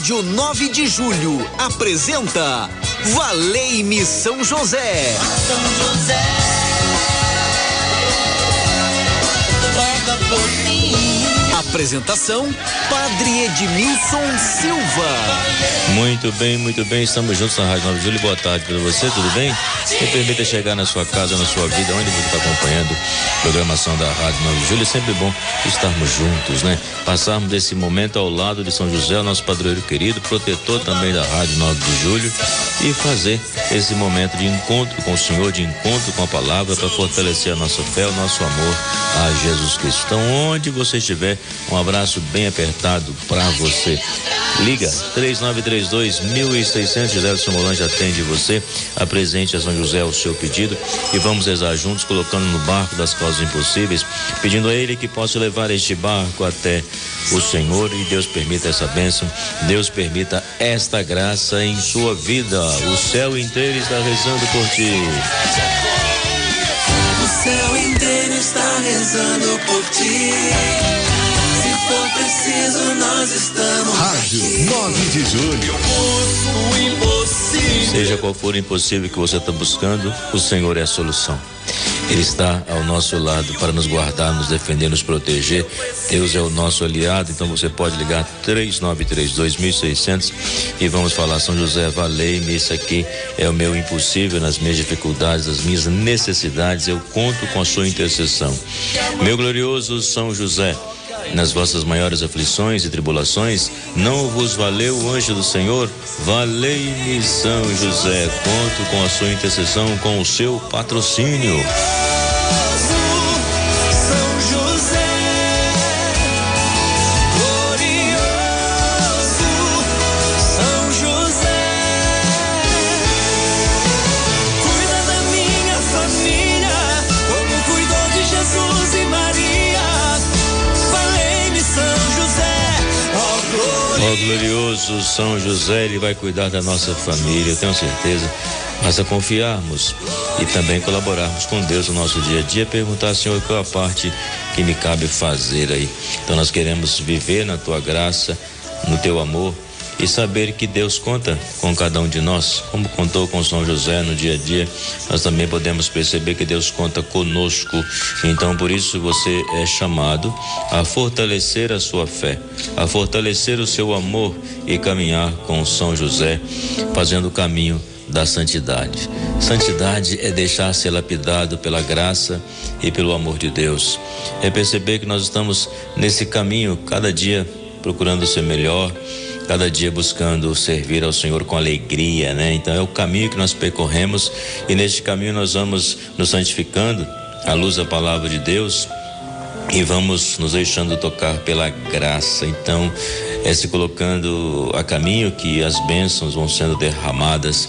Rádio 9 de Julho apresenta Valei-me São José. São José. Apresentação Padre Edmilson Silva. Muito bem, muito bem. Estamos juntos na Rádio 9 de Julho. Boa tarde para você, tudo bem? Me permita chegar na sua casa, na sua vida, onde você está acompanhando a programação da Rádio 9 de Julho. É sempre bom estarmos juntos, né? Passarmos desse momento ao lado de São José, nosso padroeiro querido, protetor também da Rádio 9 de Julho, e fazer esse momento de encontro com o Senhor, de encontro com a palavra, para fortalecer a nossa fé, o nosso amor a Jesus Cristo. Então, onde você estiver, um abraço bem apertado para você. Liga 3932 1600, Gelson Molange atende você. Apresente a São José o seu pedido e vamos rezar juntos, colocando no barco das causas impossíveis, pedindo a Ele que possa levar este barco até o Senhor e Deus permita essa bênção, Deus permita esta graça em sua vida. O céu inteiro está rezando por ti. O céu inteiro está rezando por ti. Preciso, nós estamos Rádio 9 de Julho. Seja qual for o impossível que você está buscando, o Senhor é a solução. Ele está ao nosso lado para nos guardar, nos defender, nos proteger. Deus é o nosso aliado, então você pode ligar 3932 1600 e vamos falar São José, valei-me, isso aqui é o meu impossível nas minhas dificuldades, nas minhas necessidades, eu conto com a sua intercessão. Meu glorioso São José, nas vossas maiores aflições e tribulações, não vos valeu o anjo do Senhor? Valei-me São José, conto com a sua intercessão, com o seu patrocínio. Glorioso São José, ele vai cuidar da nossa família, eu tenho certeza. Basta confiarmos e também colaborarmos com Deus no nosso dia a dia, perguntar, Senhor, qual a parte que me cabe fazer aí. Então nós queremos viver na tua graça, no teu amor e saber que Deus conta com cada um de nós, como contou com São José no dia a dia, nós também podemos perceber que Deus conta conosco. Então, por isso, você é chamado a fortalecer a sua fé, a fortalecer o seu amor e caminhar com São José, fazendo o caminho da santidade. Santidade é deixar ser lapidado pela graça e pelo amor de Deus. É perceber que nós estamos nesse caminho cada dia procurando ser melhor, cada dia buscando servir ao Senhor com alegria, né? Então é o caminho que nós percorremos e neste caminho nós vamos nos santificando à luz da palavra de Deus e vamos nos deixando tocar pela graça. Então, é se colocando a caminho que as bênçãos vão sendo derramadas,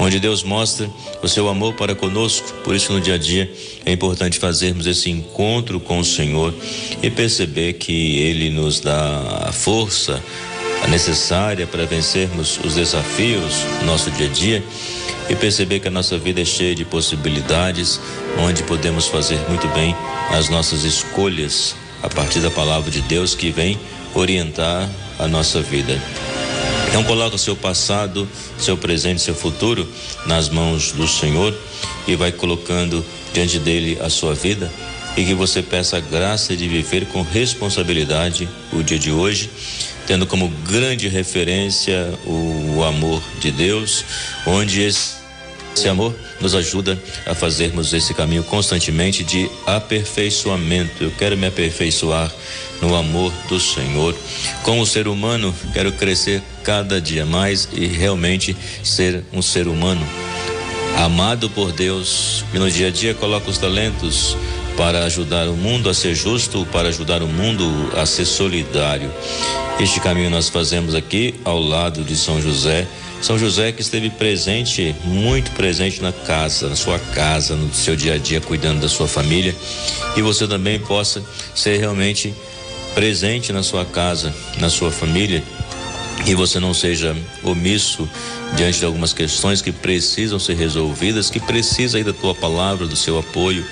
onde Deus mostra o seu amor para conosco. Por isso, no dia a dia, é importante fazermos esse encontro com o Senhor e perceber que Ele nos dá a força necessária para vencermos os desafios do nosso dia a dia e perceber que a nossa vida é cheia de possibilidades, onde podemos fazer muito bem as nossas escolhas a partir da palavra de Deus que vem orientar a nossa vida. Então coloca seu passado, seu presente, seu futuro nas mãos do Senhor e vai colocando diante dele a sua vida e que você peça a graça de viver com responsabilidade o dia de hoje, tendo como grande referência o, amor de Deus, onde esse esse amor nos ajuda a fazermos esse caminho constantemente de aperfeiçoamento. Eu quero me aperfeiçoar no amor do Senhor. Como ser humano, quero crescer cada dia mais e realmente ser um ser humano amado por Deus, que no dia a dia coloca os talentos para ajudar o mundo a ser justo, para ajudar o mundo a ser solidário. Este caminho nós fazemos aqui ao lado de São José. São José que esteve presente, muito presente na casa, na sua casa, no seu dia a dia, cuidando da sua família. E você também possa ser realmente presente na sua casa, na sua família, e você não seja omisso diante de algumas questões que precisam ser resolvidas, que precisa aí da tua palavra, do seu apoio.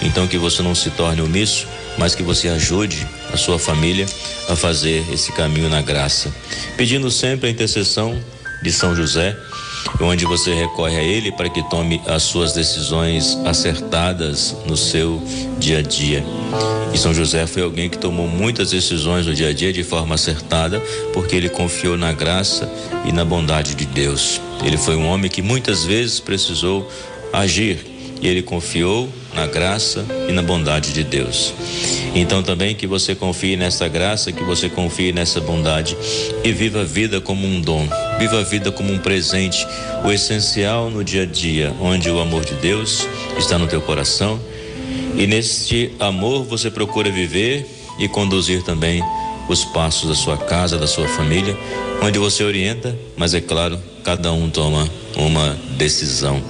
Então que você não se torne omisso, mas que você ajude a sua família a fazer esse caminho na graça. Pedindo sempre a intercessão de São José, onde você recorre a ele para que tome as suas decisões acertadas no seu dia a dia. E São José foi alguém que tomou muitas decisões no dia a dia de forma acertada, porque ele confiou na graça e na bondade de Deus. Ele foi um homem que muitas vezes precisou agir e ele confiou na graça e na bondade de Deus. Então também que você confie nessa graça, que você confie nessa bondade e viva a vida como um dom, viva a vida como um presente, o essencial no dia a dia, onde o amor de Deus está no teu coração e neste amor você procura viver e conduzir também os passos da sua casa, da sua família, onde você orienta, mas é claro, cada um toma uma decisão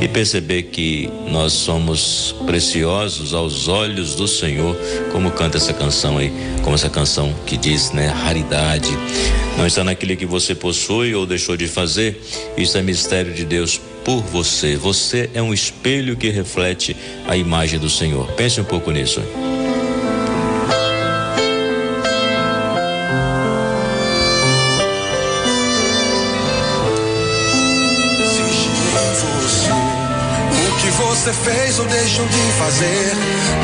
e perceber que nós somos preciosos aos olhos do Senhor, como canta essa canção aí, como essa canção que diz, né, raridade. Não está naquilo que você possui ou deixou de fazer, isso é mistério de Deus por você. Você é um espelho que reflete a imagem do Senhor. Pense um pouco nisso. Você fez ou deixou de fazer.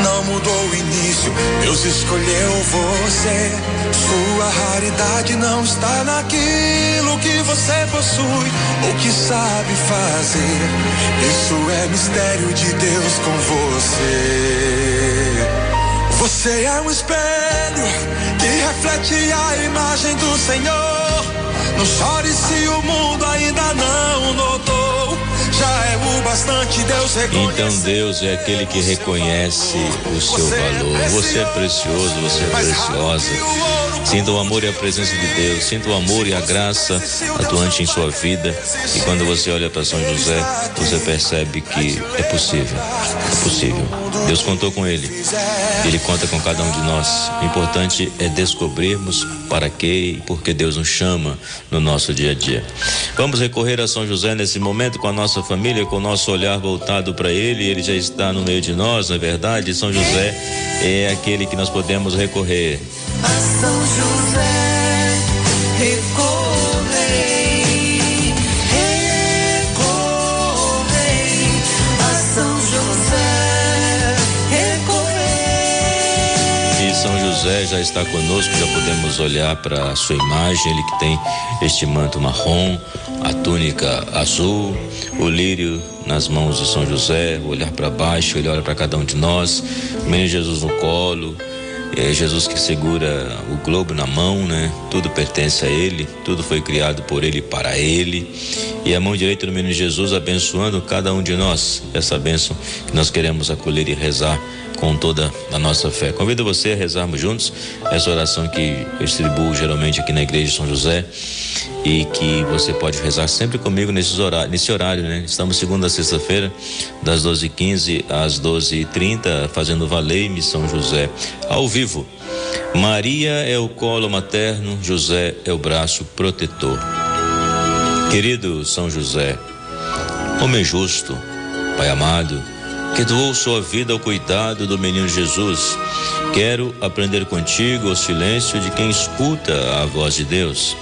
Não mudou o início, Deus escolheu você. Sua raridade não está naquilo que você possui ou que sabe fazer. Isso é mistério de Deus com você. Você é um espelho que reflete a imagem do Senhor. Não chore se o mundo ainda não notou já é o bastante Deus Então Deus é aquele que reconhece o seu valor. Você é precioso, você é preciosa. Sinta o amor e a presença de Deus, sinta o amor e a graça atuante em sua vida. E quando você olha para São José, você percebe que é possível. É possível. Deus contou com ele. Ele conta com cada um de nós. O importante é descobrirmos para que e por que Deus nos chama no nosso dia a dia. Vamos recorrer a São José nesse momento com a nossa família, com o nosso olhar voltado para ele. Ele já está no meio de nós, na é verdade. São José é aquele que nós podemos recorrer. A São José recorrei, recorrei. A São José recorrei. E São José já está conosco, já podemos olhar para a sua imagem, ele que tem este manto marrom, a túnica azul, o lírio nas mãos de São José, olhar para baixo, ele olha para cada um de nós, o menino Jesus no colo, é Jesus que segura o globo na mão, né? Tudo pertence a Ele, tudo foi criado por Ele para Ele. E a mão direita do menino Jesus abençoando cada um de nós. Essa bênção que nós queremos acolher e rezar com toda a nossa fé. Convido você a rezarmos juntos essa oração que eu distribuo geralmente aqui na igreja de São José e que você pode rezar sempre comigo nesses horários, nesse horário, né? Estamos segunda a sexta-feira, das 12h15 às 12h30, fazendo Valei-me São José, ao vivo. Maria é o colo materno, José é o braço protetor. Querido São José, homem justo, Pai amado, que doou sua vida ao cuidado do menino Jesus, quero aprender contigo o silêncio de quem escuta a voz de Deus.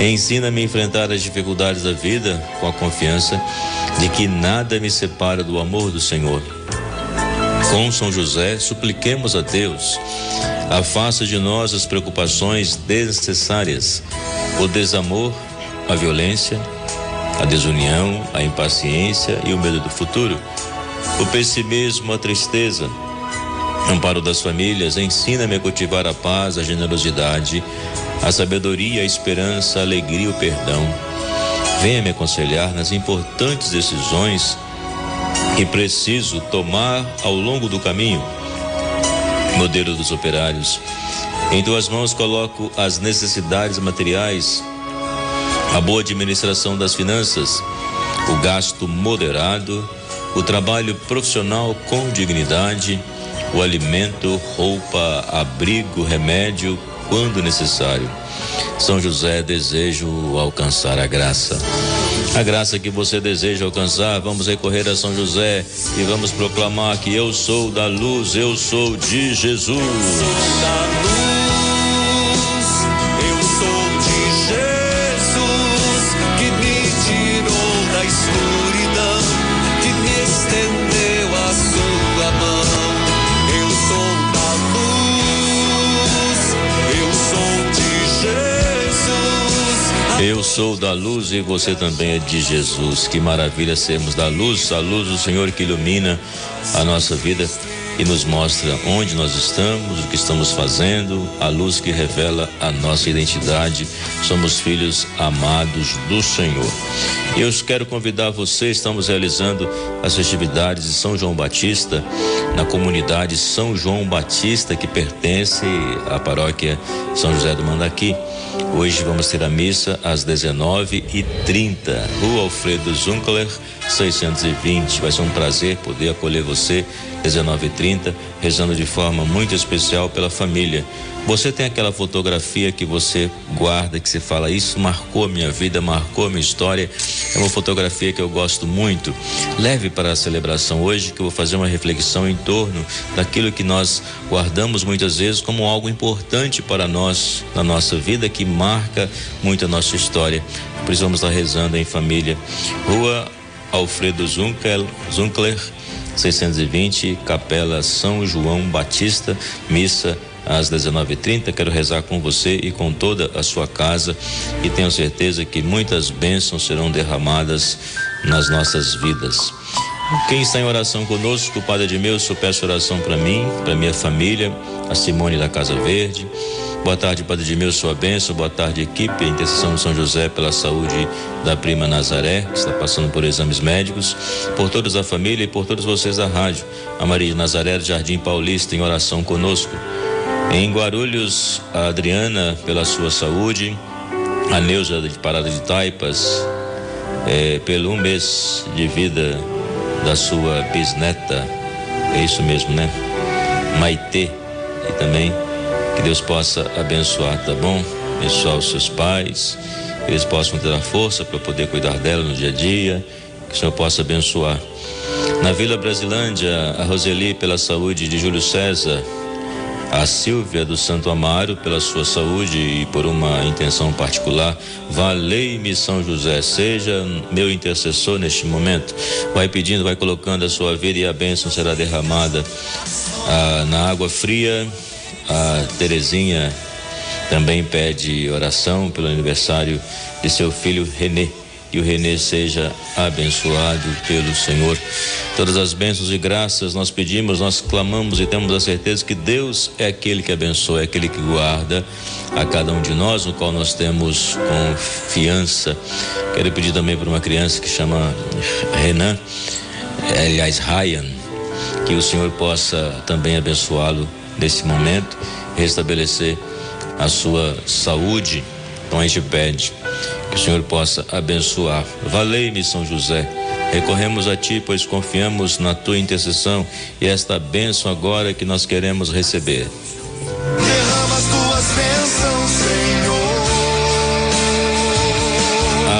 Ensina-me a enfrentar as dificuldades da vida com a confiança de que nada me separa do amor do Senhor. Com São José, supliquemos a Deus, afasta de nós as preocupações desnecessárias, o desamor, a violência, a desunião, a impaciência e o medo do futuro, o pessimismo, a tristeza. Amparo das famílias, ensina-me a cultivar a paz, a generosidade, a sabedoria, a esperança, a alegria o perdão. Venha me aconselhar nas importantes decisões que preciso tomar ao longo do caminho. Modelo dos operários. Em tuas mãos coloco as necessidades materiais, a boa administração das finanças, o gasto moderado, o trabalho profissional com dignidade, o alimento, roupa, abrigo, remédio, quando necessário. São José, desejo alcançar a graça. A graça que você deseja alcançar, vamos recorrer a São José e vamos proclamar que eu sou da luz, eu sou de Jesus. Eu sou da luz e você também é de Jesus. Que maravilha sermos da luz, a luz do Senhor que ilumina a nossa vida e nos mostra onde nós estamos, o que estamos fazendo, a luz que revela a nossa identidade. Somos filhos amados do Senhor. Eu quero convidar você, estamos realizando as festividades de São João Batista na comunidade São João Batista, que pertence à paróquia São José do Mandaqui. Hoje vamos ter a missa às 19h30, Rua Alfredo Zunkler, 620. Vai ser um prazer poder acolher você 19h30, rezando de forma muito especial pela família. Você tem aquela fotografia que você guarda, que você fala, isso marcou minha vida, marcou minha história. É uma fotografia que eu gosto muito. Leve para a celebração hoje, que eu vou fazer uma reflexão em torno daquilo que nós guardamos muitas vezes como algo importante para nós na nossa vida, que marca muito a nossa história. Por isso vamos estar rezando em família. Rua Alfredo Zunkler, 620, Capela São João Batista, missa às 19:30. Quero rezar com você e com toda a sua casa e tenho certeza que muitas bênçãos serão derramadas nas nossas vidas. Quem está em oração conosco, Padre Edmilson, peço oração para mim, para minha família, a Simone da Casa Verde. Boa tarde, Padre Edmilson, sua bênção. Boa tarde, equipe. A intercessão de São José pela saúde da prima Nazaré, que está passando por exames médicos. Por todos da família e por todos vocês da rádio. A Maria de Nazaré do Jardim Paulista em oração conosco. Em Guarulhos, a Adriana pela sua saúde, a Neuza de Parada de Taipas, é, pelo um mês de vida da sua bisneta, é isso mesmo, né? Maitê, e também que Deus possa abençoar, tá bom? Abençoar os seus pais, que eles possam ter a força para poder cuidar dela no dia a dia, que o Senhor possa abençoar. Na Vila Brasilândia, a Roseli pela saúde de Júlio César, a Silvia do Santo Amaro pela sua saúde e por uma intenção particular. Valei-me São José, seja meu intercessor neste momento. Vai pedindo, vai colocando a sua vida e a bênção será derramada ah, na água fria. A Terezinha também pede oração pelo aniversário de seu filho Renê e o Renê seja abençoado pelo Senhor. Todas as bênçãos e graças nós pedimos, nós clamamos e temos a certeza que Deus é aquele que abençoa, é aquele que guarda a cada um de nós, no qual nós temos confiança. Quero pedir também para uma criança que chama Renan, aliás, Ryan, que o Senhor possa também abençoá-lo nesse momento, restabelecer a sua saúde. Então a gente pede que o Senhor possa abençoar. Valei-me, São José. Recorremos a Ti, pois confiamos na Tua intercessão e esta bênção agora que nós queremos receber. Derrama as tuas bênçãos, Senhor.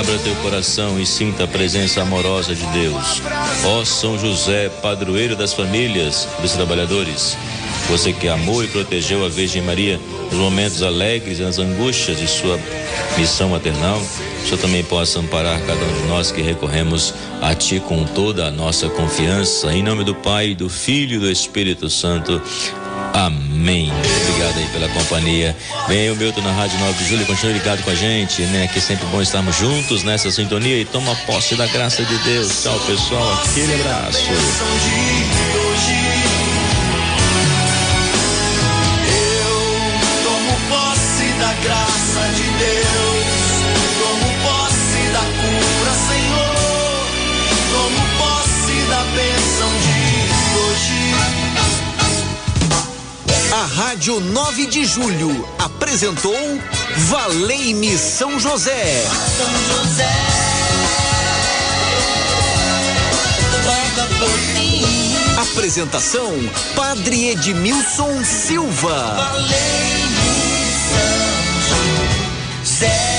Abra teu coração e sinta a presença amorosa de Deus. Ó São José, padroeiro das famílias, dos trabalhadores, você que amou e protegeu a Virgem Maria nos momentos alegres e nas angústias de sua missão maternal, o Senhor também possa amparar cada um de nós que recorremos a Ti com toda a nossa confiança. Em nome do Pai, do Filho e do Espírito Santo. Amém. Obrigado aí pela companhia. Vem o Milton na Rádio 9 de Julho, continue ligado com a gente, né? Que é sempre bom estarmos juntos nessa sintonia e toma posse da graça de Deus. Tchau, pessoal. Aquele abraço. Graça de Deus. Tomo posse da cura, Senhor. Tomo posse da bênção de hoje. A Rádio 9 de Julho apresentou Valei-me São José. São José. Roga por mim. Apresentação: Padre Edmilson Silva. Valei-me, São Zé.